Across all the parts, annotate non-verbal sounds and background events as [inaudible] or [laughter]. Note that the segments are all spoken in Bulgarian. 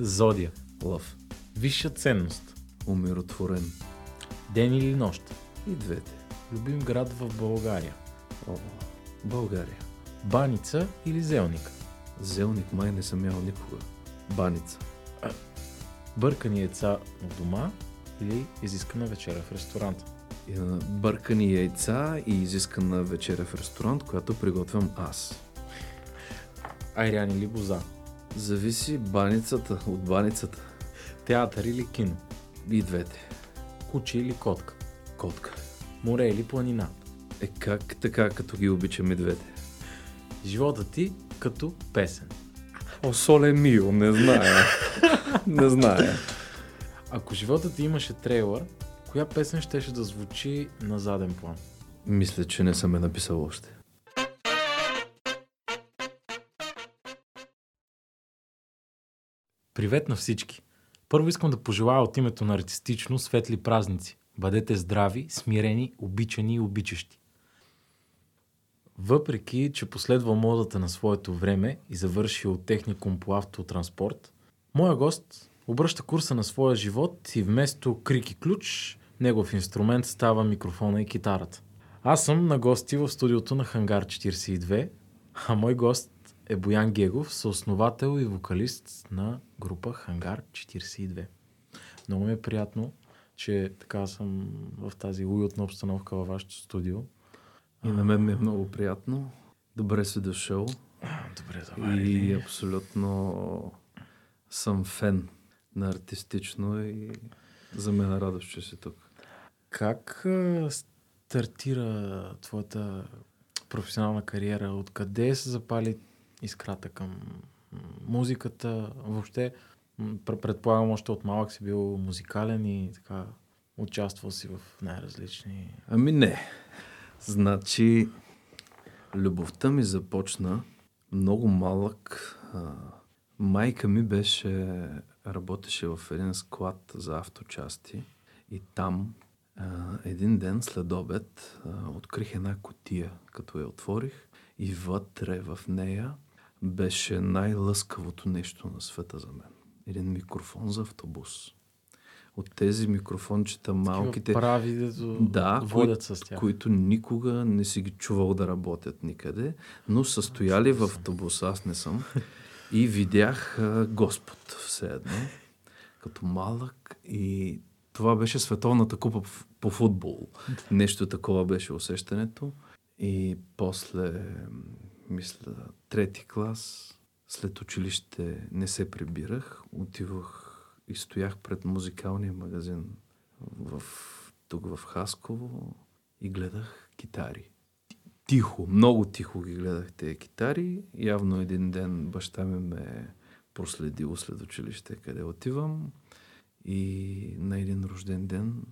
Зодия. Лъв. Висша ценност. Умиротворен. Ден или нощ. И двете. Любим град в България. О, България. Баница или зелник. Зелник май не съм ял никога. Баница. Бъркани яйца в дома или изискана вечера в ресторант. А, Бъркани яйца и изискана вечеря в ресторант, която приготвям аз. Айрян или боза. Зависи баницата от баницата. Театър или кино. И двете. Куче или котка. Котка. Море или планина. Е как така, като ги обичам и двете? Живота ти като песен. О, соле мио, не зная. не зная. Ако живота ти имаше трейлър, коя песен щеше да звучи на заден план? Мисля, че не съм я написал още. Привет на всички! Първо искам да пожелая от името на артистично светли празници. Бъдете здрави, смирени, обичани и обичащи. Въпреки, че последва модата на своето време и завършил техникум по автотранспорт, моя гост обръща курса на своя живот и вместо крик и ключ, негов инструмент става микрофона и китарата. Аз съм на гости в студиото на Хангар 42, а мой гост е Боян Гегов, съосновател и вокалист на група Хангар 42. Много ми е приятно, че така съм в тази уютна обстановка във вашето студио. И на мен ми е много приятно. Добре си дошъл. Добре, И абсолютно съм фен на артистично и за мен е радост, че си тук. Как стартира твоята професионална кариера? Откъде се запали искрата към музиката? Въобще, предполагам, още от малък си бил музикален и така участвал си в най-различни... Ами не. Значи, любовта ми започна много малък. Майка ми беше, работеше в един склад за авточасти и там един ден след обед открих една котия, като я отворих и вътре в нея беше най-лъскавото нещо на света за мен. Един микрофон за автобус. От тези микрофончета малките... Прави, дето Да, водят кои- с тях. които никога не си ги чувал да работят никъде, но са стояли в автобуса, аз не съм, и видях а, Господ все едно, като малък и това беше световната купа по футбол. Нещо такова беше усещането. И после, мисля, трети клас, след училище не се прибирах, отивах и стоях пред музикалния магазин в, тук в Хасково и гледах китари. Тихо, много тихо ги гледах тези китари. Явно един ден баща ми ме проследил след училище, къде отивам. И на един рожден ден,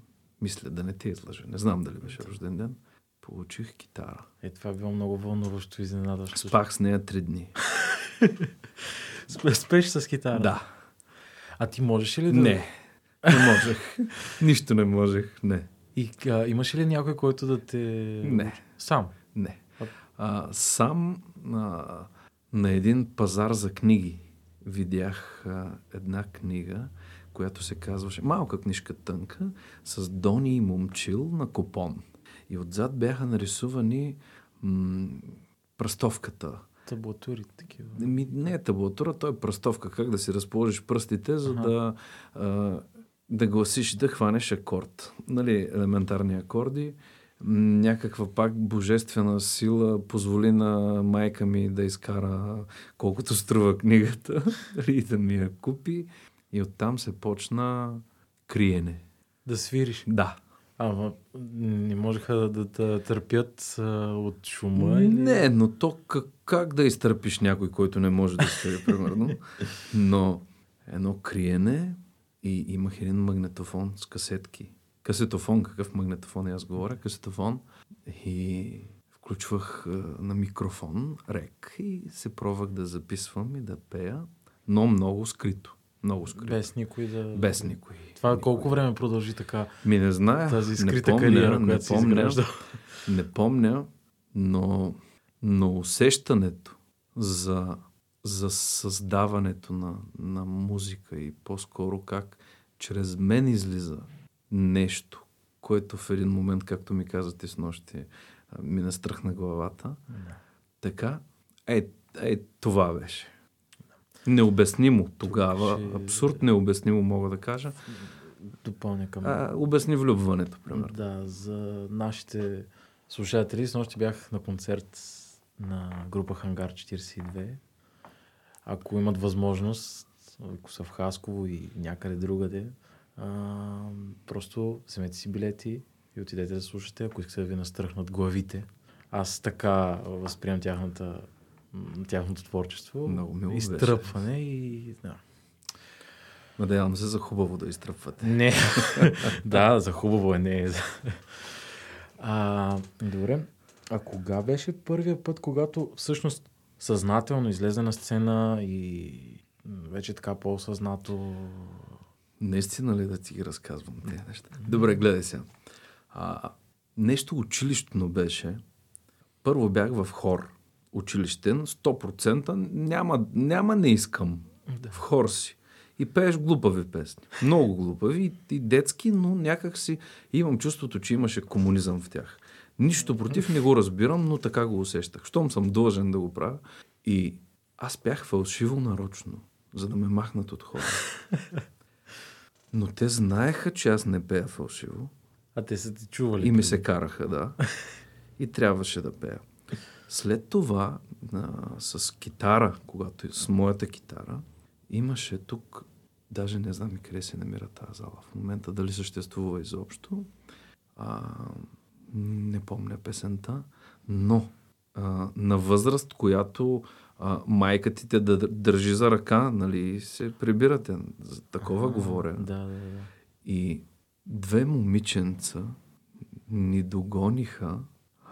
мисля да не те излъжа, не знам дали беше рожден ден, получих китара. Е, това било много вълнуващо изненадващо. Спах с нея три дни. [laughs] Спе- Спеш с китара? Да. А ти можеш ли да... Не. Не можех. [laughs] Нищо не можех. Не. И а, имаш ли някой, който да те... Не. Сам? Не. А, сам а, на един пазар за книги видях а, една книга, която се казваше малка книжка тънка, с Дони и Момчил на купон. И отзад бяха нарисувани м- пръстовката таблатури такива. Ми, не е таблатура, то е пръстовка. Как да си разположиш пръстите, за Аха. да, а, да гласиш да хванеш акорд. Нали, елементарни акорди. Някаква пак божествена сила позволи на майка ми да изкара колкото струва книгата [laughs] и да ми я купи. И оттам се почна криене. Да свириш. Да. Ама не можеха да, да, търпят а, от шума или... Не, но то как, как да изтърпиш някой, който не може да свири, [laughs] примерно. Но едно криене и имах един магнетофон с касетки. Касетофон, какъв магнетофон аз говоря? Касетофон. И включвах а, на микрофон рек и се пробвах да записвам и да пея, но много скрито. Много скрито. Без никой да... Без никой. Това Никой. колко време продължи така Ми не зная. тази не скрита помня, кариера, не която си помня. изграждал? Не помня, но, но усещането за, за създаването на, на музика и по-скоро как чрез мен излиза нещо, което в един момент, както ми казате с нощи, ми настръхна главата. Така, е, е, това беше. Необяснимо тогава, абсурд необяснимо мога да кажа. Допълня към... А, обясни влюбването, примерно. Да, за нашите слушатели. С нощи бях на концерт на група Хангар 42. Ако имат възможност, ако са в Хасково и някъде другаде, а, просто вземете си билети и отидете да слушате, ако искате да ви настръхнат главите. Аз така възприемам тяхната, тяхното творчество. Много мило беше. Изтръпване и... Да. Надявам се за хубаво да изтръпвате. Не. [laughs] да, за хубаво е, не е. А, добре. А кога беше първия път, когато всъщност съзнателно излезе на сцена и вече така по-осъзнато... Наистина ли да ти ги разказвам тези неща? Добре, гледай сега. А, нещо училищно беше. Първо бях в хор. Училищен, 100%. Няма, няма не искам. Да. В хор си. И пееш глупави песни. Много глупави и, и детски, но някак си имам чувството, че имаше комунизъм в тях. Нищо против, не го разбирам, но така го усещах. Щом съм длъжен да го правя. И аз бях фалшиво нарочно, за да ме махнат от хора. Но те знаеха, че аз не пея фалшиво. А те са ти чували. И ми се караха, да. И трябваше да пея. След това, а, с китара, когато с моята китара, имаше тук, даже не знам и къде се намира тази зала в момента, дали съществува изобщо. А, не помня песента, но а, на възраст, която а, майка ти те държи за ръка, нали, се прибирате. За такова А, говоря. Да, да, да. И две момиченца ни догониха.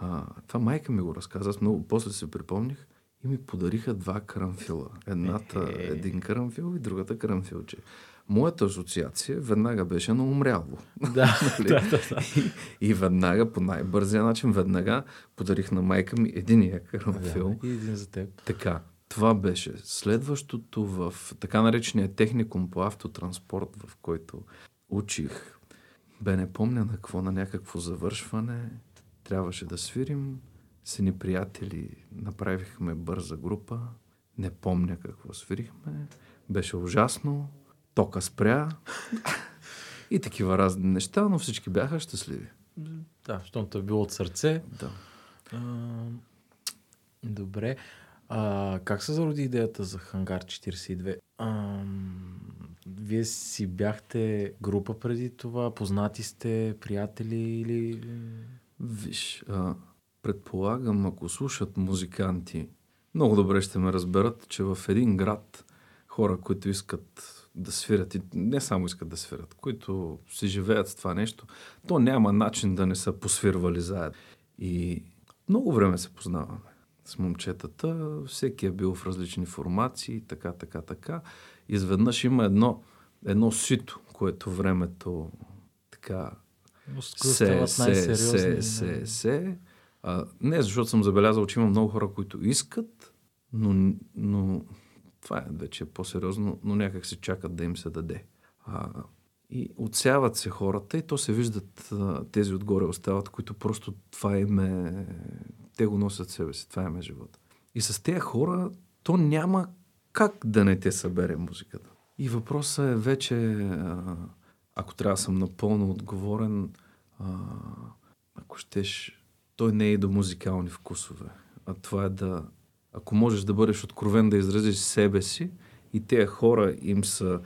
А, това майка ми го разказа, аз много после се припомних и ми подариха два карамфила. Едната Е. един карамфил и другата карамфилче. Моята асоциация веднага беше на умряло. Да, [laughs] Нали? да, да, да. И, и веднага, по най-бързия начин, веднага подарих на майка ми единия карамфил. И един за теб. Така, това беше. Следващото в така наречения техникум по автотранспорт, в който учих, бе не помня на какво, на някакво завършване. Трябваше да свирим. С едни приятели направихме бърза група. Не помня какво свирихме. Беше ужасно. Тока спря. [laughs] И такива разни неща, но всички бяха щастливи. Да, защото е било от сърце. Да. А, добре. А, как се зароди идеята за Хангар 42? А, вие си бяхте група преди това? Познати сте, приятели или... Виж, а, предполагам, ако слушат музиканти, много добре ще ме разберат, че в един град хора, които искат да свирят, и не само искат да свирят, които си живеят с това нещо, то няма начин да не са посвирвали заедно. И много време се познаваме с момчетата, всеки е бил в различни формации, така, така, така. Изведнъж има едно, едно сито, което времето така се, се, се, се, се. А, не, защото съм забелязал, че има много хора, които искат, но, но това е вече по-сериозно, но някак се чакат да им се даде. А, и отсяват се хората и то се виждат а, тези отгоре остават, които просто това им е... Те го носят себе си, това им е живота. И с тези хора то няма как да не те събере музиката. И въпросът е вече, а, ако трябва да съм напълно отговорен, а, ако щеш, той не е до музикални вкусове. А това е да, ако можеш да бъдеш откровен, да изразиш себе си и тези хора им са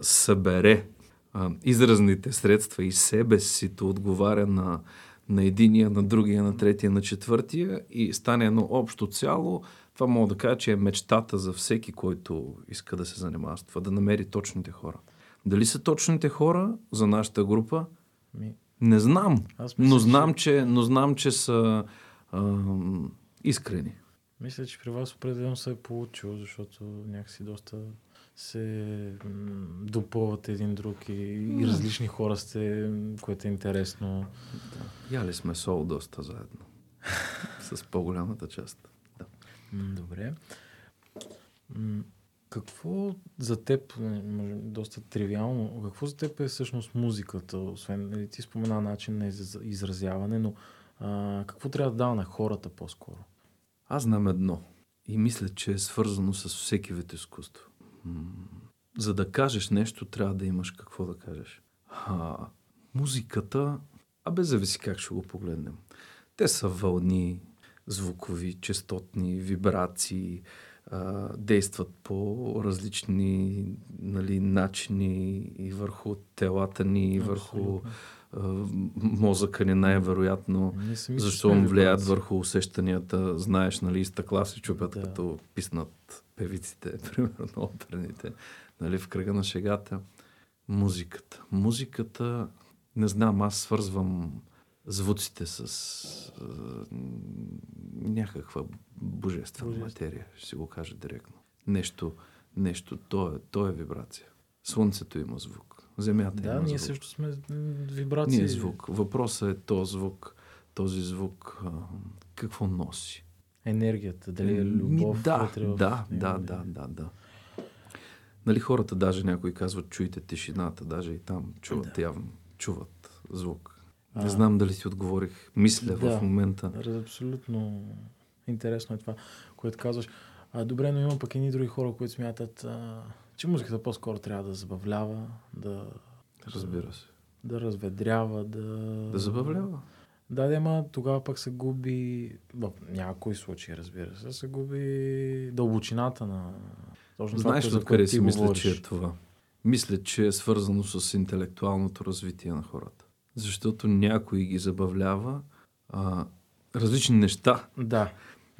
събере а, изразните средства и себе си, то отговаря на, на единия, на другия, на третия, на четвъртия и стане едно общо цяло, това мога да кажа, че е мечтата за всеки, който иска да се занимава с това, да намери точните хора. Дали са точните хора за нашата група? Не знам, Аз мисля, но знам, че- но знам, че са а, искрени. Мисля, че при вас определено се е получило, защото някакси доста се допълват един друг и, и различни хора сте, което е интересно. Яли сме сол доста заедно. [laughs] с по-голямата част. Да. Добре. Какво за теб, м, може, доста тривиално, какво за теб е всъщност музиката? Освен, нали, ти спомена начин на изразяване, но а, какво трябва да дава на хората по-скоро? Аз знам едно и мисля, че е свързано с всеки вид изкуство. За да кажеш нещо, трябва да имаш какво да кажеш. А, музиката, а без зависи как ще го погледнем. Те са вълни, звукови, частотни, вибрации, а, действат по различни нали, начини и върху телата ни, и върху а, мозъка ни най-вероятно. Защо им влияят върху усещанията, знаеш, нали, стъкла се чупят, да. като писнат певиците, [laughs] примерно оперните, нали, в кръга на шегата. Музиката. Музиката, не знам, аз свързвам звуците с а, някаква божествена Божествена. материя, ще си го кажа директно. Нещо, нещо, то е, то е вибрация. Слънцето има звук, земята Да, има ние звук. също сме вибрации. Ние звук. Въпросът е този звук, този звук а, какво носи. Енергията, дали е любов да, вътре в да, да, или- да, да, да. Нали хората, даже някои казват, чуйте тишината, даже и там чуват Да. явно, чуват звук. Не знам дали ти отговорих. Мисля Да. в момента. Абсолютно интересно е това, което казваш. А, добре, но има пък и други хора, които смятат, а, че музиката по-скоро трябва да забавлява, да, Разбира се. да разведрява, да... Да забавлява. Да, да, ама тогава пък се губи, в някои случаи, разбира се, се губи дълбочината на точно Знаеш това, откъде си мисля, че е това? Мисля, че е свързано с интелектуалното развитие на хората. Защото някой ги забавлява. А, различни неща Да,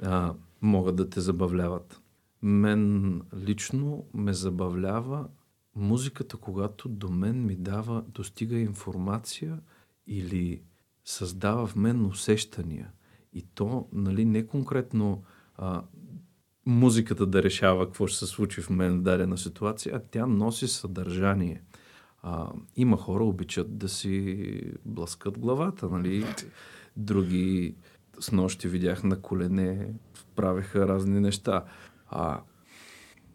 а, могат да те забавляват. Мен лично ме забавлява музиката, когато до мен ми дава, достига информация или създава в мен усещания. И то, нали, не конкретно а, музиката да решава какво ще се случи в мен в дадена ситуация, а тя носи съдържание. А, има хора, обичат да си блъскат главата, нали? Други с нощи видях на колене, правеха разни неща. А,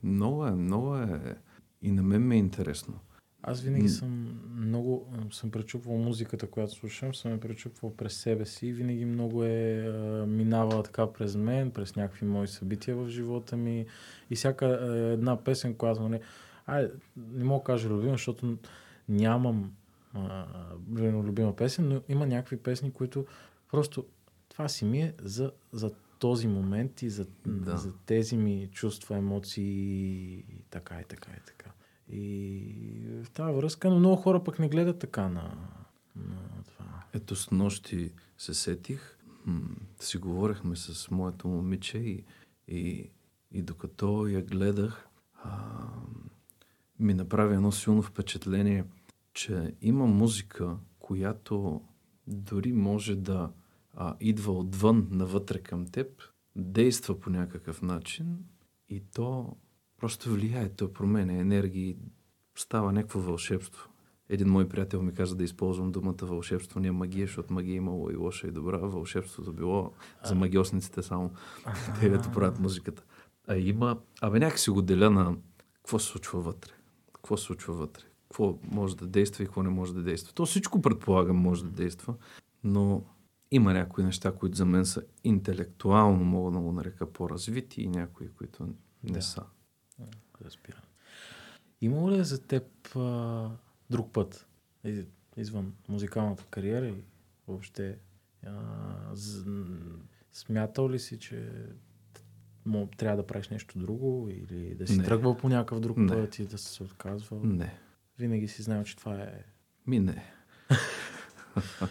много е, много е. И на мен ме е интересно. Аз винаги съм много, съм пречупвал музиката, която слушам, съм я пречупвал през себе си. Винаги много е а, минавала така през мен, през някакви мои събития в живота ми. И всяка една песен, която нали, ай, не мога да кажа любима, защото нямам а, любима песен, но има някакви песни, които просто това си ми е за, за този момент и за, Да. за тези ми чувства, емоции и така и така и така. И в тази връзка, но много хора пък не гледат така на, на това. Ето с нощи се сетих, м- си говорихме с моето момиче и, и, и докато я гледах, а, ми направи едно силно впечатление, че има музика, която дори може да а, идва отвън навътре към теб, действа по някакъв начин и то просто влияе, то променя енергии, става някакво вълшебство. Един мой приятел ми каза да използвам думата вълшебство, не магия, защото магия имало и лоша и добра. Вълшебството било за магиосниците само, те, правят музиката. А има, абе някак си го деля на какво се случва вътре. Какво се случва вътре. Какво може да действа и какво не може да действа. То всичко предполагам може да действа, но има някои неща, които за мен са интелектуално, мога да го нарека по-развити и някои, които не Да. са. Разбира. Има ли за теб а, друг път, из- извън музикалната кариера и въобще а, з, смятал ли си, че мо, трябва да правиш нещо друго или да си Не. тръгвал по някакъв друг Не. път и да се отказвал? Не. Винаги си знаел, че това е... Ми не. [laughs]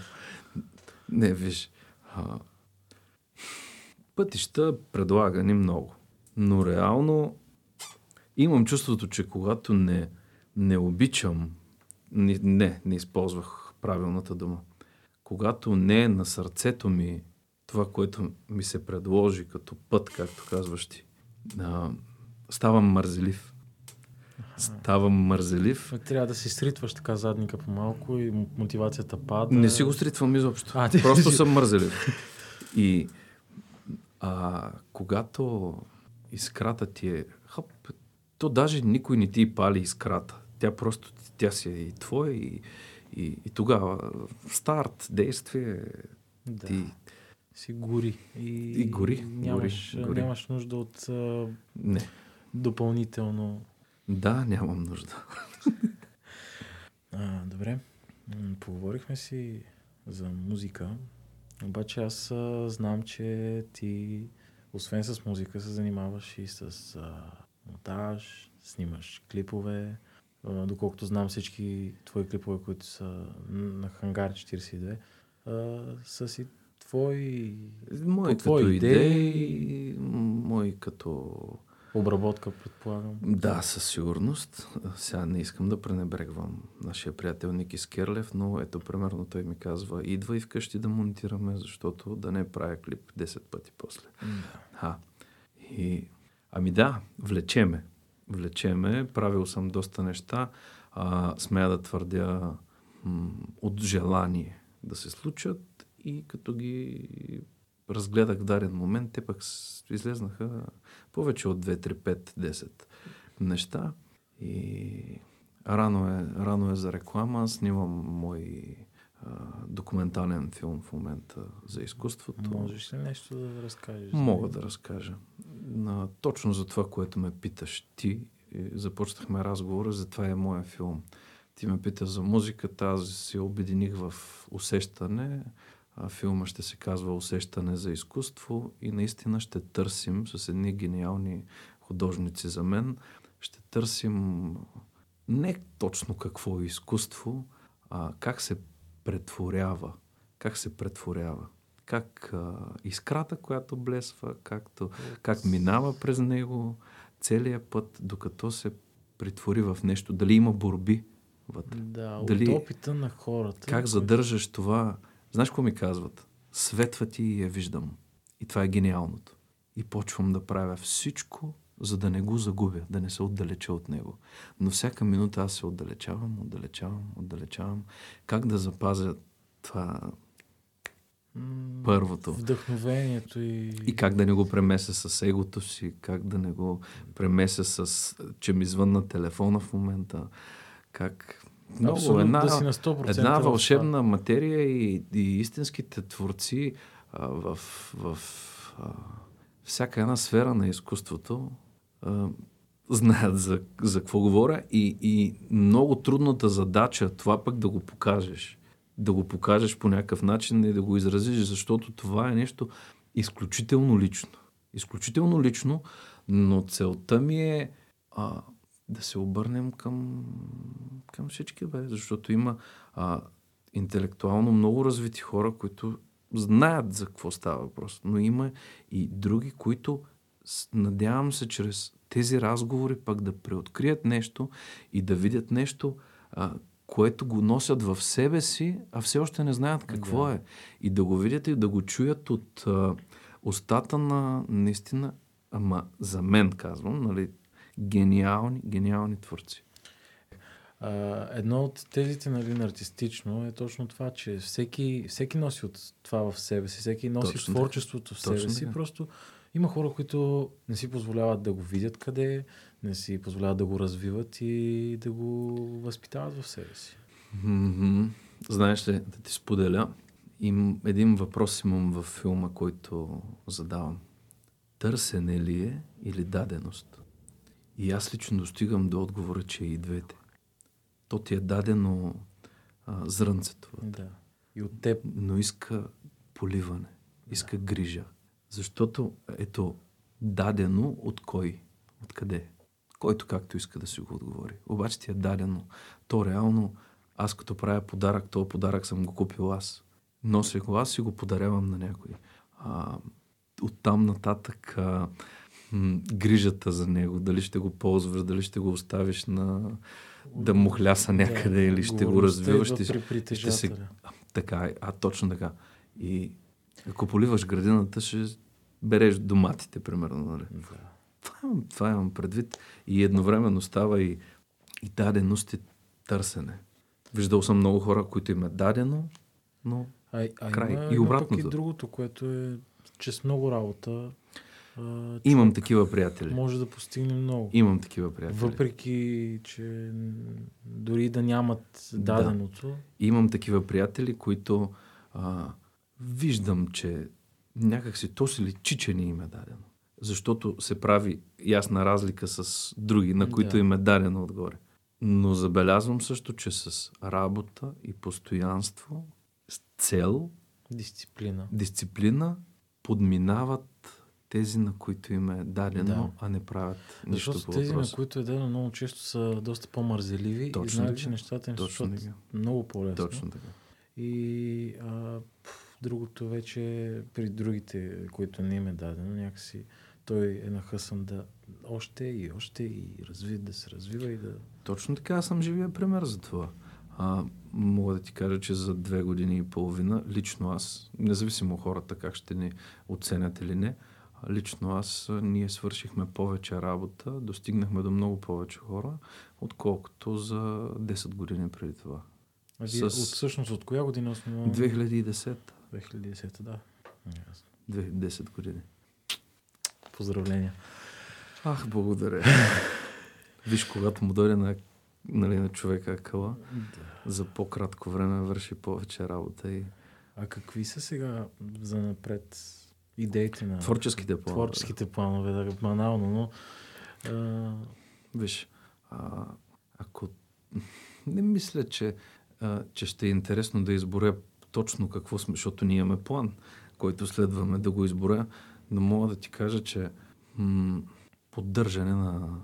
не, виж. А, пътища предлагани много. Но реално имам чувството, че когато не, не обичам, не, не, не използвах правилната дума. Когато не е на сърцето ми това, което ми се предложи като път, както казваш ти, а, ставам мързелив. Ставам мързелив. Трябва да си сритваш така задника по малко и мотивацията пада. Не си го стритвам изобщо. А, ти- Просто съм мързелив. И а, когато искрата ти е хъп, то даже никой не ти пали искрата. Тя просто, тя си е и твоя и, и, и тогава старт, действие, Да. ти Си гори. И, И гори, Нямаш, гори, нямаш нужда от а, не. допълнително. Да, нямам нужда. [laughs] А, добре. Поговорихме си за музика. Обаче аз а, знам, че ти, освен с музика, се занимаваш и с а, монтаж, снимаш клипове. А, доколкото знам всички твои клипове, които са на Хангар 42, а, са си твои Мои По твои идеи. идеи, мои като обработка, предполагам. Да, със сигурност. Сега не искам да пренебрегвам нашия приятел Ники Скерлев, но ето, примерно, той ми казва, идва и вкъщи да монтираме, защото да не правя клип 10 пъти после. А, и, ами да, влечеме. Влечеме. Правил съм доста неща. А, смея да твърдя м- от желание да се случат и като ги разгледах в даден момент, те пък излезнаха повече от 2, 3, 5, 10 неща. И рано е, рано е за реклама. Снимам мой документален филм в момента за изкуството. Можеш ли нещо да разкажеш? Мога да разкажа. На, точно за това, което ме питаш ти, и започнахме разговора, за това е моя филм. Ти ме пита за музиката, аз се обединих в усещане. А филма ще се казва Усещане за изкуство и наистина ще търсим с едни гениални художници за мен. Ще търсим не точно какво е изкуство, а как се претворява. Как се претворява. Как а, искрата, която блесва, както, как минава през него целият път, докато се притвори в нещо. Дали има борби вътре. Да, от Дали- опита на хората. Как задържаш това? Знаеш какво ми казват? Светва ти и я виждам. И това е гениалното. И почвам да правя всичко, за да не го загубя, да не се отдалеча от него. Но всяка минута аз се отдалечавам, отдалечавам, отдалечавам. Как да запазя това първото? Вдъхновението и... И как да не го премеся с егото си, как да не го премеся с, че ми звънна телефона в момента, как... Много Абсолютно, една, да си на 100% една в вълшебна материя и, и истинските творци а, в, в а, всяка една сфера на изкуството а, знаят за, за какво говоря и, и много трудната задача това пък да го покажеш. Да го покажеш по някакъв начин и да го изразиш, защото това е нещо изключително лично. Изключително лично, но целта ми е а, да се обърнем към, към всички, бе, защото има а, интелектуално много развити хора, които знаят за какво става въпрос, но има и други, които надявам се чрез тези разговори пък да преоткрият нещо и да видят нещо, а, което го носят в себе си, а все още не знаят какво Да. е. И да го видят и да го чуят от а, устата на наистина, ама за мен казвам, нали, гениални, гениални творци. А, едно от тезите нали, на артистично е точно това, че всеки, всеки носи от това в себе си, всеки носи Точно творчеството в себе Точно си. така. Просто има хора, които не си позволяват да го видят къде не си позволяват да го развиват и да го възпитават в себе си. Мгм. Знаеш ли, да ти споделя, им, един въпрос имам във филма, който задавам. Търсене ли е или даденост? И аз лично достигам до отговора, че и двете. То ти е дадено а, зрънцето, Да. И от теб. но иска поливане, иска грижа. Защото ето дадено от кой? Откъде? Който както иска да си го отговори. Обаче ти е дадено. То реално, аз като правя подарък, този подарък съм го купил аз. Нося го аз и го подарявам на някой. А, оттам нататък а, м, грижата за него, дали ще го ползваш, дали ще го оставиш на да му хляса някъде или ще го развиваш. Ще, ще се така е, а точно така. И ако поливаш градината, ще береш доматите, примерно. Нали? Да. Това, имам- това имам предвид. И едновременно става и, и даденост и търсене. Виждал съм много хора, които им е дадено, но А, а Край. Има, И пък и обратното. другото, което е, че с много работа а, имам такива приятели. може да постигне много. Имам такива приятели. Въпреки, че дори да нямат даденото, Имам такива приятели, които а, виждам, че някакси то си личи, че не им е дадено. Защото се прави ясна разлика с други, на които Да. им е дадено отгоре. Но забелязвам също, че с работа и постоянство, с цел, дисциплина. дисциплина, подминават тези, на които им е дадено, Да. а не правят нищо Защото по тези, на въпроса. които е дадено, много често са доста по-мързеливи и Точно знаят, така. че нещата им се случват много по-лесно. Точно така. И а, другото вече при другите, които не им е дадено, някакси той е нахъсан да още и още и разви, да се развива и да... Точно така, аз съм живия пример за това. А, мога да ти кажа, че за две години и половина, лично аз, независимо хората как ще ни оценят или не, лично аз, ние свършихме повече работа, достигнахме до много повече хора, отколкото за 10 години преди това. А вие, С- от, всъщност от коя година основно? 2010, 2010, да. Ясно. 10 години. Поздравления. Ах, благодаря. [laughs] Виж, когато му дойде на, нали, на човека акъла, за по-кратко време върши повече работа и А какви са сега за напред идеите на творческите планове. творческите планове, да, банално, но а, Виж, а, ако не мисля, че, а, че ще е интересно да изборя точно какво сме, защото ние имаме план, който следваме да го изборя, но мога да ти кажа, че м- поддържане на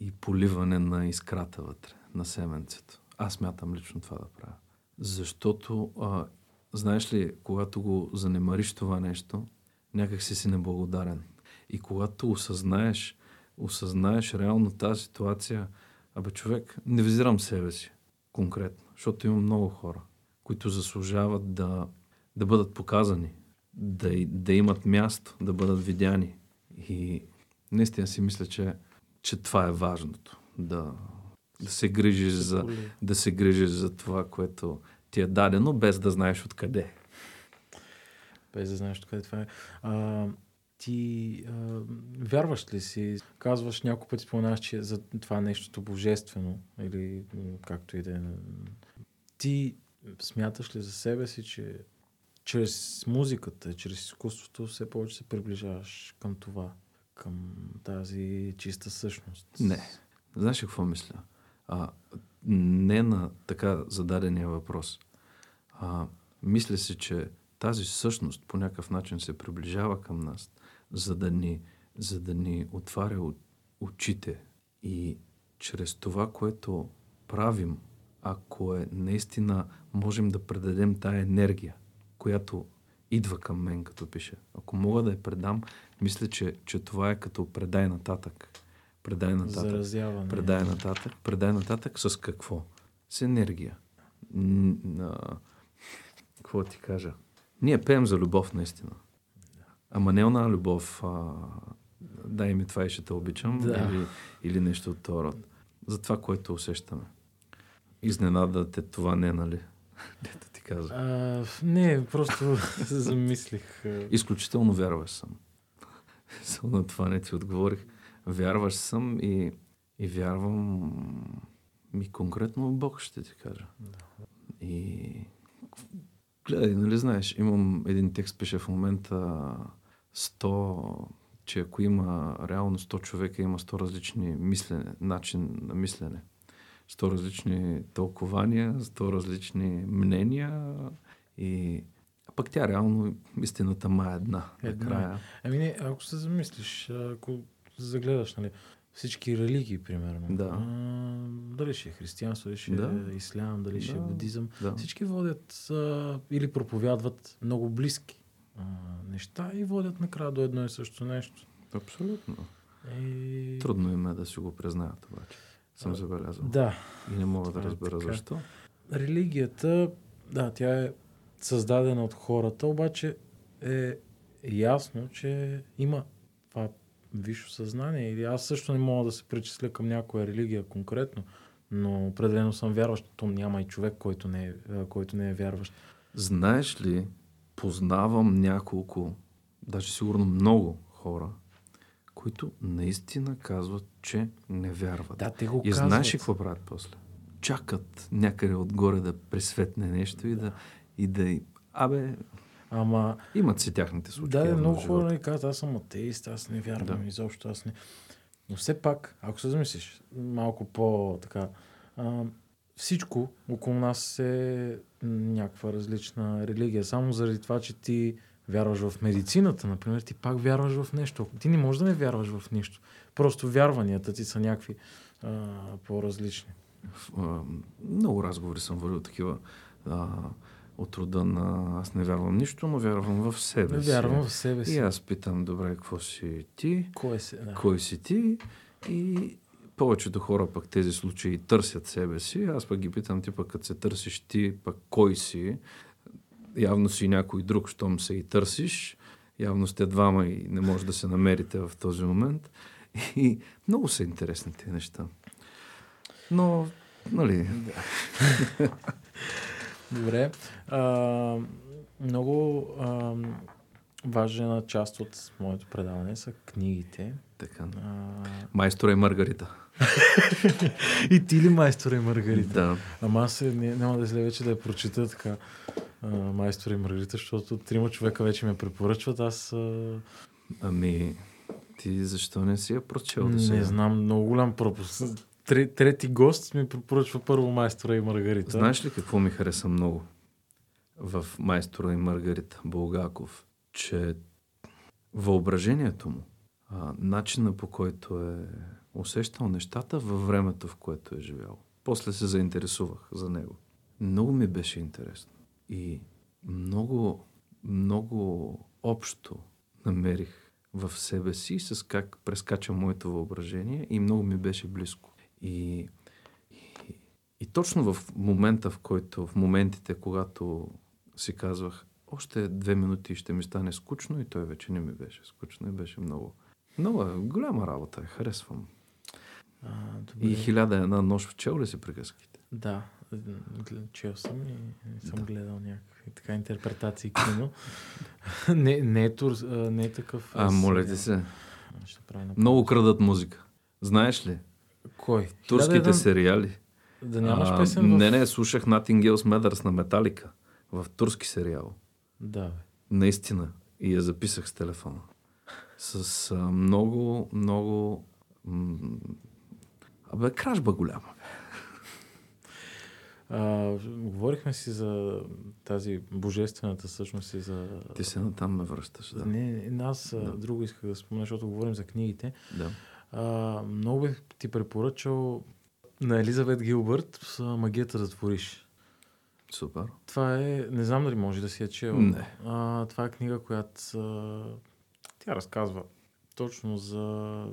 и поливане на искрата вътре, на семенцето. Аз мятам лично това да правя. Защото, а, знаеш ли, когато го занемариш това нещо, някак си си неблагодарен. И когато осъзнаеш, осъзнаеш реално тази ситуация, абе човек, не визирам себе си конкретно, защото има много хора, които заслужават да, да бъдат показани, да, да имат място, да бъдат видяни. И наистина си мисля, че, че това е важното. Да, да се грижиш за, да се грижиш за това, което ти е дадено, без да знаеш откъде. Без да знаеш къде това е. А, ти а, вярваш ли си? Казваш няколко пъти споменаваш, че за това нещото божествено или както и да е. Ти смяташ ли за себе си, че чрез музиката, чрез изкуството все повече се приближаваш към това, към тази чиста същност? Не. Знаеш какво мисля? А, не на така зададения въпрос. А, мисля си, че тази същност по някакъв начин се приближава към нас, за да ни, за да ни отваря очите и чрез това, което правим, ако е наистина можем да предадем тая енергия, която идва към мен, като пише. Ако мога да я предам, мисля, че, че това е като предай нататък. Предай нататък. Заразяване. Предай нататък. Предай нататък с какво? С енергия. Н- на- Какво ти кажа? Ние пеем за любов, наистина. Ама не она любов. А... Дай ми това и ще те обичам. Да. Или, или нещо от този род. За това, което усещаме. Изненада те това не, нали? [laughs] Дето ти каза. А, не, просто се [laughs] замислих. Изключително вярваш съм. [laughs] Само на това не ти отговорих. Вярваш съм и, и вярвам ми конкретно в Бог, ще ти кажа. И Гледай, нали знаеш, имам един текст, пише в момента 100, че ако има реално 100 човека, има 100 различни мислене, начин на мислене. 100 различни тълкования, 100 различни мнения и а пък тя реално истината ма е една. Една. Накрая. Ами не, ако се замислиш, ако загледаш, нали, всички религии, примерно. Да. А, дали ще е християнство, дали ще Да. е ислям, дали ще е Да. будизъм. Да. Всички водят а, или проповядват много близки а, неща и водят накрая до едно и също нещо. Абсолютно. И... Трудно им е да си го признаят обаче. Съм забелязал. Да, И не мога да това е разбера така. защо. религията, да, тя е създадена от хората, обаче е ясно, че има това висше съзнание. Или аз също не мога да се причисля към някоя религия конкретно, но определено съм вярващ. То няма и човек, който не е, който не е вярващ. Знаеш ли, познавам няколко, даже сигурно много хора, които наистина казват, че не вярват. Да, те го И казват. знаеш ли какво правят после? Чакат някъде отгоре да пресветне нещо и да... И да абе, Ама имат си тяхните случаи. Да, в много хора казват, аз съм атеист, аз не вярвам Да. изобщо, аз не. Но все пак, ако се замислиш малко по-така, а, всичко около нас е някаква различна религия. Само заради това, че ти вярваш в медицината, например, ти пак вярваш в нещо. Ти не можеш да не вярваш в нищо. Просто вярванията ти са някакви а, по-различни. Много разговори съм водил такива а, от рода на аз не вярвам нищо, но вярвам в себе Не си. вярвам в себе си. И аз питам, добре, какво си ти? Кой се? Да. Кой си ти? И повечето хора пък тези случаи търсят себе си. Аз пък ги питам, ти пък като се търсиш ти, пък кой си? Явно си някой друг, щом се и търсиш. Явно сте двама и не може да се намерите в този момент. И много са интересни тези неща. Но, нали, [laughs] Добре. А, много а, важна част от моето предаване са книгите. така. А, Майстора и Маргарита. [laughs] и ти ли майстора и Маргарита? Да. Ама аз се, не, няма да излезе вече да я прочита така а, майстора и Маргарита, защото трима човека вече ме препоръчват. Аз а, Ами, ти защо не си я прочел до сега? не знам, много голям пропуск. Тре, трети гост ми препоръчва първо майстора и Маргарита. Знаеш ли какво ми хареса много в Майстора и Маргарита Булгаков? Че въображението му, а, начина по който е усещал нещата във времето, в което е живял. После се заинтересувах за него. Много ми беше интересно. И много, много общо намерих в себе си с как прескача моето въображение и много ми беше близко. И и точно в момента, в който, в моментите, когато си казвах, още две минути ще ми стане скучно и той вече не ми беше скучно и беше много. Много е, голяма работа, е, харесвам. А, добре. И хиляда една нощ в чел ли си приказките? Да, чел съм и съм Да. гледал някакви така интерпретации кино. [laughs] не, не, е тур, не е такъв. А, моля ти се. Ще. Много крадат музика. Знаеш ли? Кой? Турските Хиляда и сериали. една- Да нямаш А, песен в... Не, не, слушах Nothing Else Matters на Металика в турски сериал. Да, бе. Наистина. И я записах с телефона. С а, много, много... М- абе, кражба голяма. А, говорихме си за тази божествената същност и за... Ти се натам ме връщаш. Да. Не, аз Да. друго исках да спомня, защото говорим за книгите. да. А, много бих ти препоръчал на Елизабет Гилбърт с Магията да твориш. Супер. Това е, не знам дали може да си я чел. Не. А, това е книга, която а, тя разказва точно за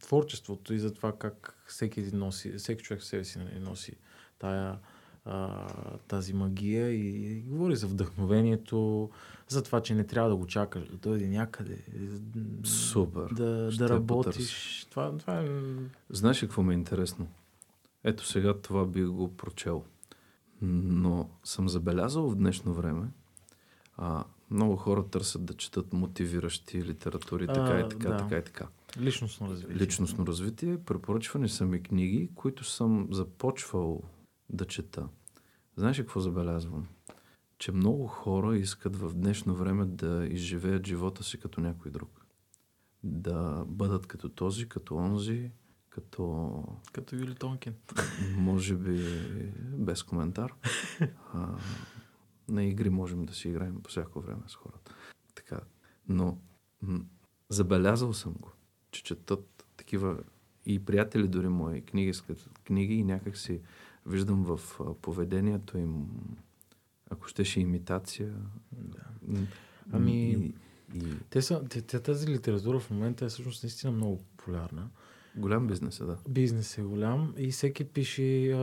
творчеството и за това как всеки носи, всеки човек в себе си нали, носи тая, а, тази магия и, и говори за вдъхновението, за това, че не трябва да го чакаш да дойде някъде. Супер. Да, Ще да работиш. Това, това е... Знаеш ли какво ми е интересно? Ето сега това би го прочел. Но съм забелязал в днешно време, а, много хора търсят да четат мотивиращи литератури, А, така и така, да. така и така. Личностно развитие. Личностно развитие. Препоръчвани са ми книги, които съм започвал да чета. Знаеш ли какво забелязвам? че много хора искат в днешно време да изживеят живота си като някой друг. Да бъдат като този, като онзи, като... Като Юли Тонкин. Може би без коментар. А, на игри можем да си играем по всяко време с хората. Така. Но м- забелязал съм го, че четат такива и приятели дори мои книги, книги и някак си виждам в поведението им, ако щеше имитация. Да. Ами, и, и... Те са, те, тази литература в момента е всъщност наистина много популярна. Голям бизнес е, да. Бизнес е голям и всеки пише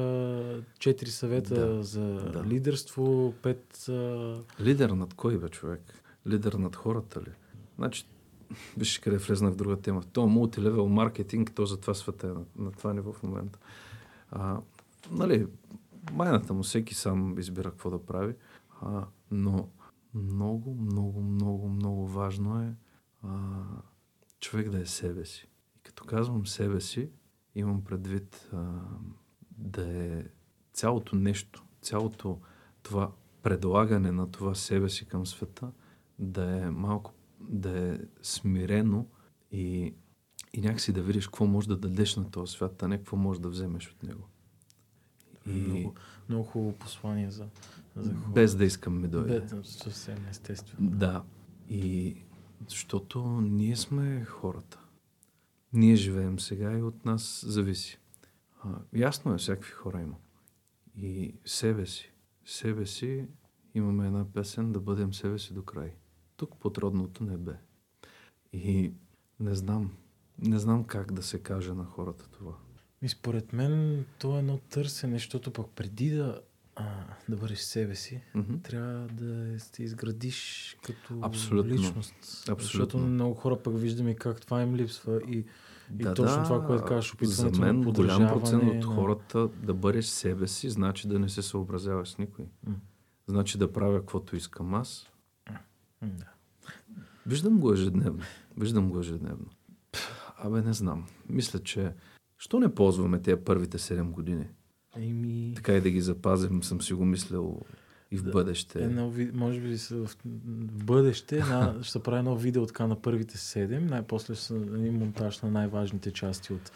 четири съвета да, за да. лидерство, пет... А... Лидер над кой бе човек? Лидер над хората ли? Значи, виж къде влезнах в друга тема. То мултилевел маркетинг, то за това света е на, на това ниво в момента. А, нали, майната му всеки сам избира какво да прави, а, но много, много, много, много важно е а, човек да е себе си. И като казвам себе си, имам предвид а, да е цялото нещо, цялото това предлагане на това себе си към света, да е малко, да е смирено и, и някакси да видиш какво можеш да дадеш на този свят, а не какво можеш да вземеш от него. И... Много, много хубаво послание за, за хора. Без да искам ми дойде. Без, съвсем естествено. Да. И защото ние сме хората. Ние живеем сега и от нас зависи. А, ясно е, всякакви хора има. И себе си. Себе си имаме една песен да бъдем себе си до край. Тук под родното небе. И не знам, не знам как да се каже на хората това. И според мен то е едно търсене, защото пък преди да, а, да бъдеш себе си, mm-hmm. трябва да се изградиш като Абсолютно. личност. Абсолютно. Защото много хора пък виждаме как това им липсва и, да, и точно да, това, което кажеш, опитването За мен голям процент от хората да бъдеш себе си, значи да не се съобразяваш с никой. Mm. Значи да правя каквото искам аз. Да. Виждам го ежедневно. Виждам го ежедневно. Абе, не знам. Мисля, че Що не ползваме тези първите 7 години? Еми... Така и да ги запазим, съм си го мислил и в да, бъдеще. Едно, може би в, в бъдеще на, ще прави едно видео така на първите 7, най-после са един монтаж на най-важните части от,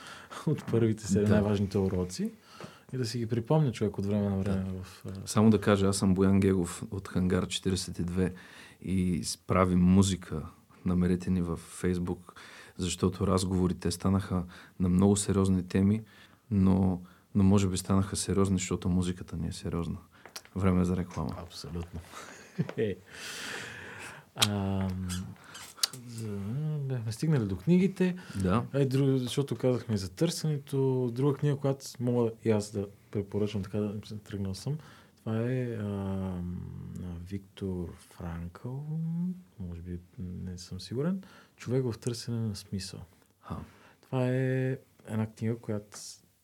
от първите 7, да. най-важните уроци. И да си ги припомня човек от време на време. Да. В, Само да кажа, аз съм Боян Гегов от Хангар 42 и правим музика. Намерете ни във Фейсбук защото разговорите станаха на много сериозни теми, но, но може би станаха сериозни, защото музиката ни е сериозна. Време е за реклама. Абсолютно. [laughs] Е. а, бяхме стигнали до книгите. Да. Е, друг, защото казахме за търсенето. Друга книга, която мога и аз да препоръчам, така да тръгнал съм. Това е а, на Виктор Франкъл. Може би не съм сигурен. Човек в търсене на смисъл. А. Това е една книга, която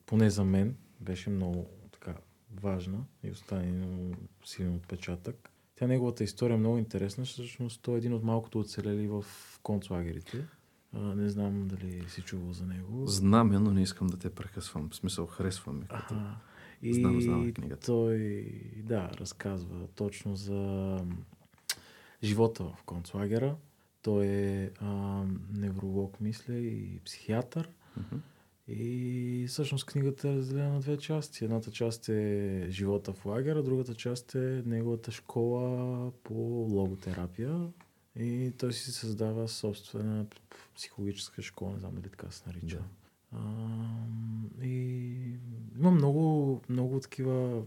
поне за мен беше много така важна и остане силен отпечатък. Тя неговата история е много интересна, всъщност той е един от малкото оцелели в концлагерите. А, не знам дали си чувал за него. Знам я, но не искам да те прекъсвам. В смисъл, харесвам ми. Като... И знам, знам книгата. той, да, разказва точно за живота в концлагера. Той е а, невролог, мисля, и психиатър. Mm-hmm. И всъщност книгата е разделена на две части. Едната част е живота в лагера, другата част е неговата школа по логотерапия. И той си създава собствена психологическа школа, не знам дали така се нарича. Да. А, и има много, много такива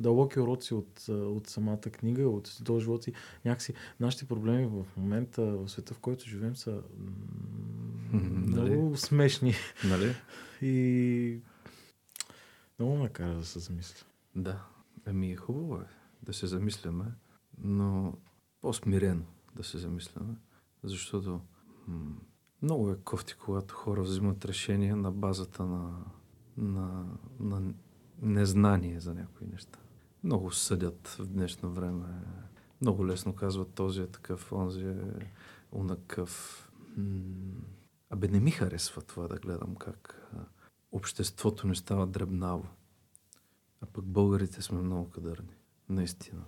дълбоки уроци от, от самата книга, от този живот си. Някакси нашите проблеми в момента, в света, в който живеем, са нали? много смешни. Нали? И много ме кара да се замисля. Да. Ами е хубаво е да се замисляме, но по-смирено да се замисляме, защото м- много е кофти, когато хора взимат решения на базата на, на, на незнание за някои неща. Много съдят в днешно време. Много лесно казват този е такъв, онзи е унакъв. Абе, не ми харесва това да гледам как обществото не става дребнаво. А пък българите сме много кадърни. Наистина.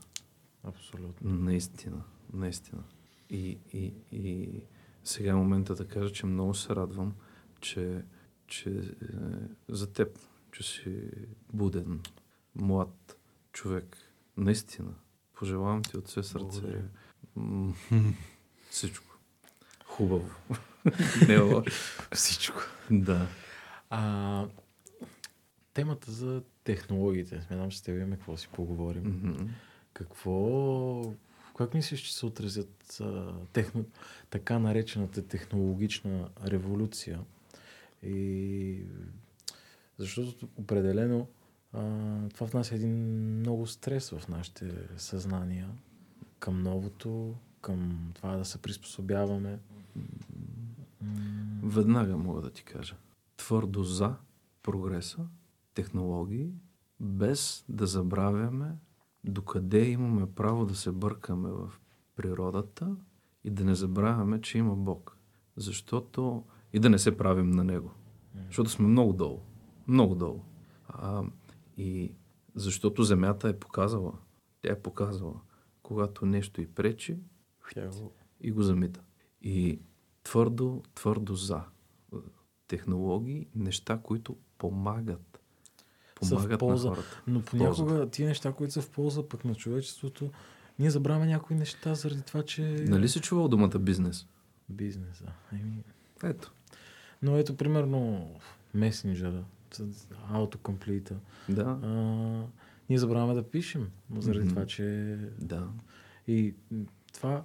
Абсолютно. Наистина, наистина. И, и, и сега е момента да кажа, че много се радвам, че, че е, за теб, че си буден, млад човек. Наистина. Пожелавам ти от все сърце Благодаря. всичко. Хубаво. [laughs] Не е лошо. Всичко. Да. А, темата за технологиите. Смятам, че с теб имаме какво си поговорим. Мгм. Какво... Как мислиш, че се отразят а, техно, така наречената технологична революция? И... Защото определено а, това внася един много стрес в нашите съзнания към новото, към това да се приспособяваме. Веднага мога да ти кажа. Твърдо за прогреса, технологии, без да забравяме докъде имаме право да се бъркаме в природата и да не забравяме, че има Бог. Защото и да не се правим на Него. Защото сме много долу. Много долу. А, и защото Земята е показала. Тя е показала. Когато нещо и пречи, и го замита. И твърдо, твърдо за технологии, неща, които помагат. Са в Помагат полза. на хората. Но понякога тия неща, които са в полза пък на човечеството, ние забравяме някои неща заради това, че... Нали си чувал думата бизнес? Бизнеса. Еми... Ето. Но ето, примерно, месенджера, аутокомплита. Да. А, ние забравяме да пишем, заради Мгм. това, че... Да. И това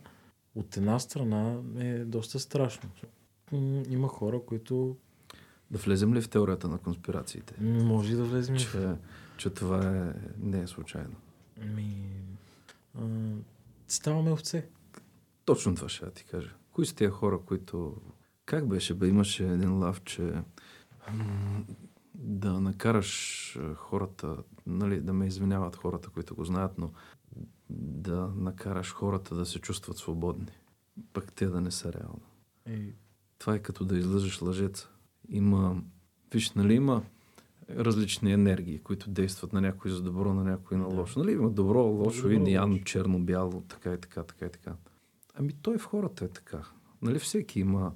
от една страна е доста страшно. Има хора, които Да влезем ли в теорията на конспирациите? може и да влезем Че, че това е, не е случайно. Ми, а, ставаме овце. Точно това ще ти кажа. Кои са тия хора, които... Как беше? Бе, имаше един лав, че да накараш а, хората, нали, да ме извиняват хората, които го знаят, но да накараш хората да се чувстват свободни. Пък те да не са реално. И, Това е като да излъжеш лъжеца. Има, виж, нали има различни енергии, които действат на някой за добро, на някой на Да. лошо. Нали има добро, лошо, Добро, и ян, лошо. черно, бяло, така и така, така и така. Ами той в хората е така. Нали всеки има,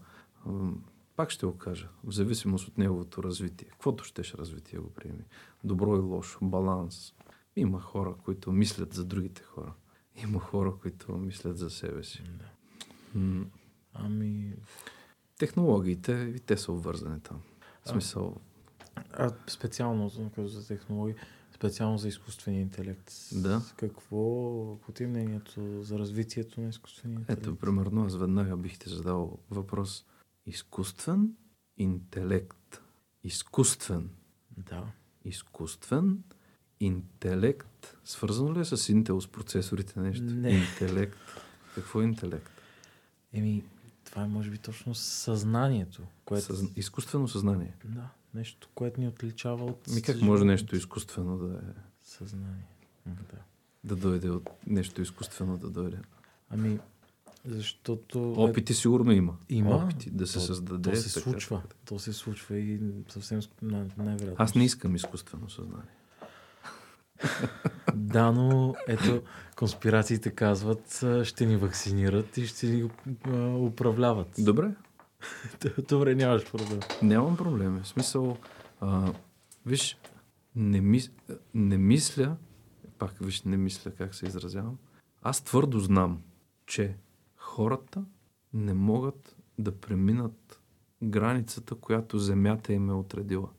пак ще го кажа, в зависимост от неговото развитие. Каквото щеш развитие го приеми. Добро и лошо, баланс. Има хора, които мислят за другите хора. Има хора, които мислят за себе си. да. М, Ами, Технологиите, и те са обвързани там. В А. смисъл, а специално за- като за технологии, специално за изкуствения интелект. Да. Какво, какво ти е мнението за развитието на изкуствения интелект? ето, примерно, аз веднага бих ти задал въпрос. Изкуствен интелект. Изкуствен. Да. Изкуствен интелект. Свързано ли е с Intel, с процесорите нещо? Не. Интелект. Какво е интелект? Еми, това е може би точно съзнанието, което... Съз... Изкуствено съзнание. Да, нещо, което ни отличава от... Ми как може нещо изкуствено да е... Съзнание. Да. Да дойде от нещо изкуствено да дойде. Ами, защото... Опити сигурно има. Има. Опити да се то, създаде. То се така, случва. така. То се случва и съвсем най-вероятно. Аз не искам изкуствено съзнание. [laughs] Да, но ето, конспирациите казват, ще ни вакцинират и ще ни а, управляват. Добре, [laughs] Добре, нямаш проблем. нямам проблеми. В смисъл, а, виж, не, мис, не мисля, пак виж, не мисля как се изразявам, аз твърдо знам, че хората не могат да преминат границата, която Земята им е отредила.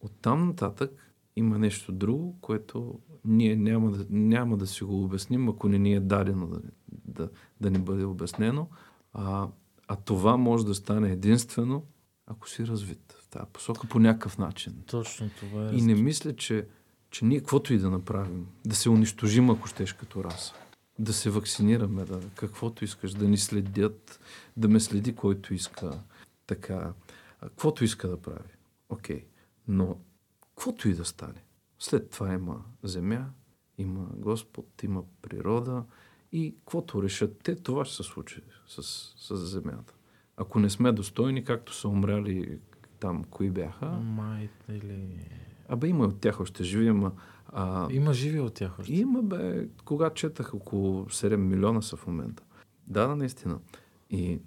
Оттам нататък има нещо друго, което ние няма да, няма да си го обясним, ако не ни е дадено да, да, да ни бъде обяснено. А, а това може да стане единствено, ако си развит в тази посока по някакъв начин. Точно това е. И не мисля, че, че ние каквото и да направим, да се унищожим, ако щеш като раса, да се вакцинираме, да, каквото искаш, да ни следят, да ме следи който иска, така, каквото иска да прави. Окей, но каквото и да стане, след това има земя, има Господ, има природа и каквото решат те, това ще се случи с, с земята. Ако не сме достойни, както са умряли там, кои бяха, Май или... Абе има от тях още живи, ама... А, Има живи от тях още. има бе, кога четах, около 7 милиона са в момента. Да, да, наистина. И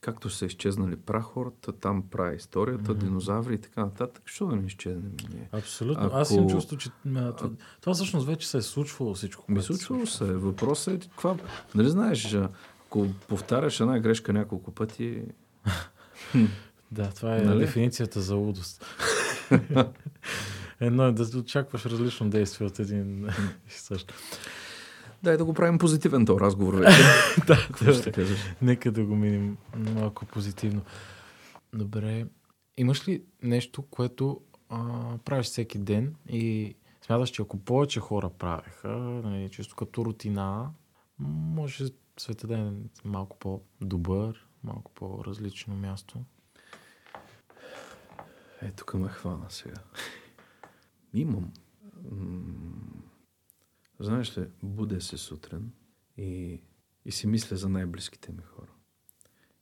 както са изчезнали прахората, там прави историята, Мгм. динозаври и така нататък, що да не изчезнем ние? Абсолютно. Ако- Аз имам чувство, че а, това, това всъщност вече се е случвало всичко. Ми случвало случва. се. Въпросът е каква... Нали знаеш, ако повтаряш една грешка няколко пъти, [laughs] Да, това е Нали? дефиницията за лудост. [laughs] Едно е да очакваш различно действие от един [laughs] и същ. дай да го правим позитивен този разговор вече. [laughs] да, Какво ще кажеш? Нека да го минем малко позитивно. Добре. Имаш ли нещо, което а, правиш всеки ден и смяташ, че ако повече хора правеха, нали, чисто като рутина, може света да е малко по-добър, малко по-различно място? Е, тук ме хвана сега. Имам. Знаеш ли, будя се сутрин и, и си мисля за най-близките ми хора.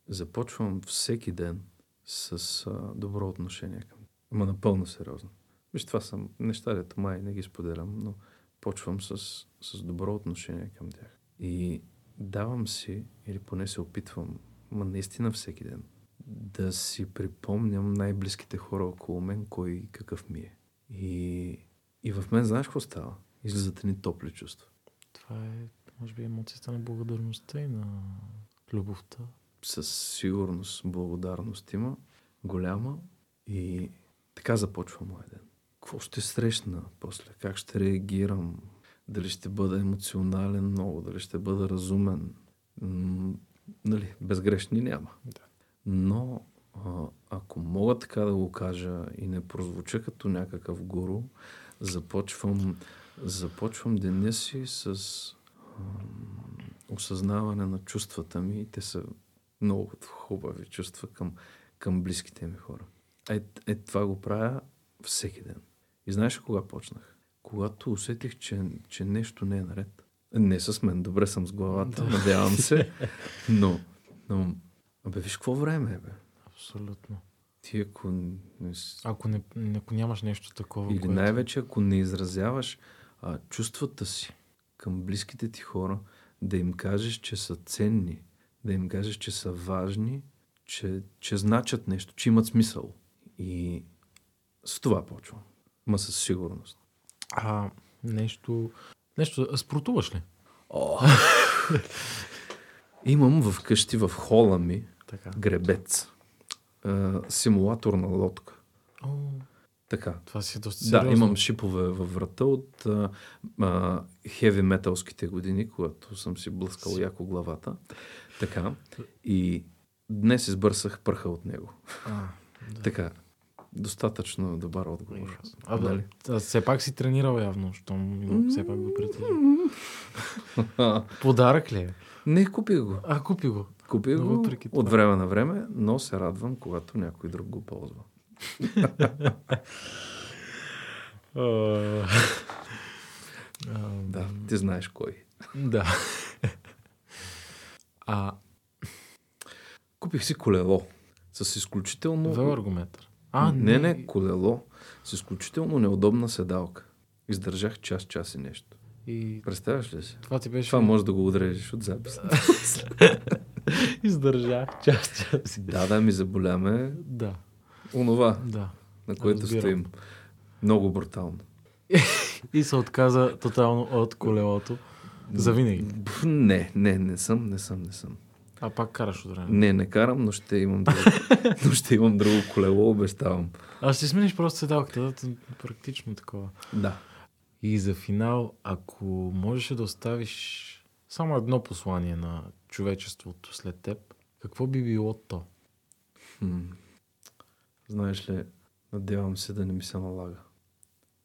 Започвам всеки ден с а, добро отношение към. Ама напълно сериозно. Виж, това са неща, дето май не ги споделям, но почвам с, с добро отношение към тях. И давам си, или поне се опитвам, ма наистина всеки ден, да си припомням най-близките хора около мен, кой какъв ми е. И, и в мен знаеш какво става? Излизат ни топли чувства. Това е, може би, емоцията на благодарността и на любовта. Със сигурност благодарност има, голяма и така започва моя ден. Какво ще срещна после? Как ще реагирам? Дали ще бъда емоционален много, дали ще бъда разумен? М- нали, безгрешни няма. Да. Но а, ако мога така да го кажа и не прозвуча като някакъв гуру, започвам, започвам деня си с ам, осъзнаване на чувствата ми. Те са много хубави чувства към, към близките ми хора. Е, е, това го правя всеки ден. И знаеш кога почнах? Когато усетих, че, че нещо не е наред. Не с мен, добре съм с главата, Да. надявам се. [laughs] Но, но, абе, виж какво време е, бе. Абсолютно. Ти ако не, Ако, не, ако нямаш нещо такова, или което... най-вече ако не изразяваш а, чувствата си към близките ти хора, да им кажеш, че са ценни, да им кажеш, че са важни, че, че значат нещо, че имат смисъл. И с това почвам. Ма със сигурност. А, нещо... Нещо... Спортуваш ли? О! [laughs] Имам в къщи в хола ми Така. гребец. А, симулатор на лодка. О, Така. това си е доста Да, сериозно. имам шипове във врата от а, хеви металските години, когато съм си блъскал Си. яко главата. Така. И днес избърсах пръха от него. А, [laughs] да. Така. Достатъчно добър отговор. А, да, Нали? а, все пак си тренирал явно, щом все пак го притежа. [laughs] Подарък ли е? Не, купих го. А, купи го. Купих Но го от време на време, но се радвам, когато някой друг го ползва. [laughs] А, Да, ти знаеш кой. Да. [laughs] А, Купих си колело с изключително... велоаргометър. А, не, не, колело с изключително неудобна седалка. Издържах час, час и нещо. И Представяш ли си? това ти беше... Това може да го отрежеш от запис. [laughs] Издържах част, част. да, да, ми заболяме Да, онова, да. на което Разбирам. стоим. Много брутално. [laughs] И се отказа тотално от колелото. За винаги. Пф, Не, не, не съм, не съм, не съм. А пак караш от време. Не, не карам, но ще имам друго, [laughs] но ще имам друго колело, обещавам. А ще смениш просто седалката, практично такова. Да. И за финал, ако можеше да оставиш само едно послание на човечеството след теб, какво би било то? Хм. Знаеш ли, надявам се да не ми се налага.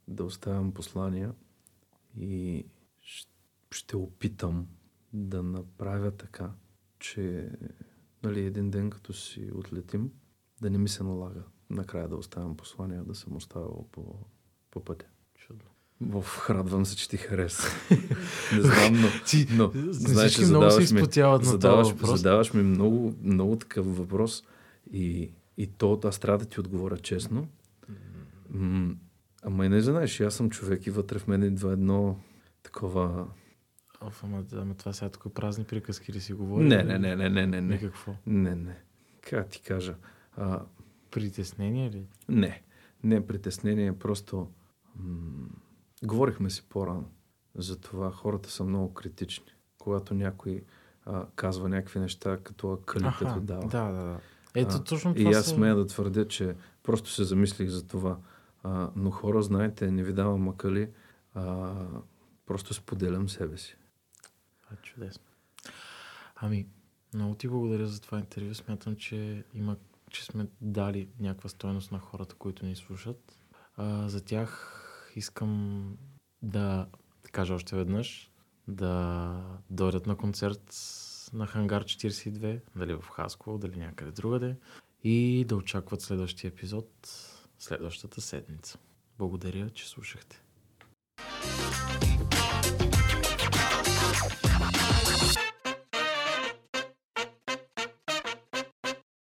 Да оставям послания и ще опитам да направя така, че нали, един ден като си отлетим, да не ми се налага накрая да оставям послания, да съм оставил по, по пътя. Чудно. Оф, радвам се, че ти хареса. [laughs] не знам, но... Ти, но знаеш, всички много се задаваш ми- изпотяват на задаваш, този въпрос. задаваш ми много, много такъв въпрос и, и то аз трябва да ти отговоря честно. М- Ама и не знаеш, аз съм човек и вътре в мен идва едно такова... Оф, ама, ама това сега тук празни приказки ли си говори? Не, не, не, не, не, не, не. какво? Не, не. Как ти кажа? А, Притеснение ли? не, не притеснение, просто... М- говорихме си по-рано за това. Хората са много критични. Когато някой а, казва някакви неща, като като дава. Да, да, да. Ето А, точно това И аз смея да твърдя, че просто се замислих за това. А, но хора, знаете, не ви давам макали, а, просто споделям себе си. Е чудесно. Ами, много ти благодаря за това интервю. Смятам, че има че сме дали някаква стойност на хората, които ни слушат. А, за тях искам да кажа още веднъж да дойдат на концерт на Хангар 42, дали в Хасково, дали някъде другаде и да очакват следващия епизод следващата седмица. Благодаря, че слушахте.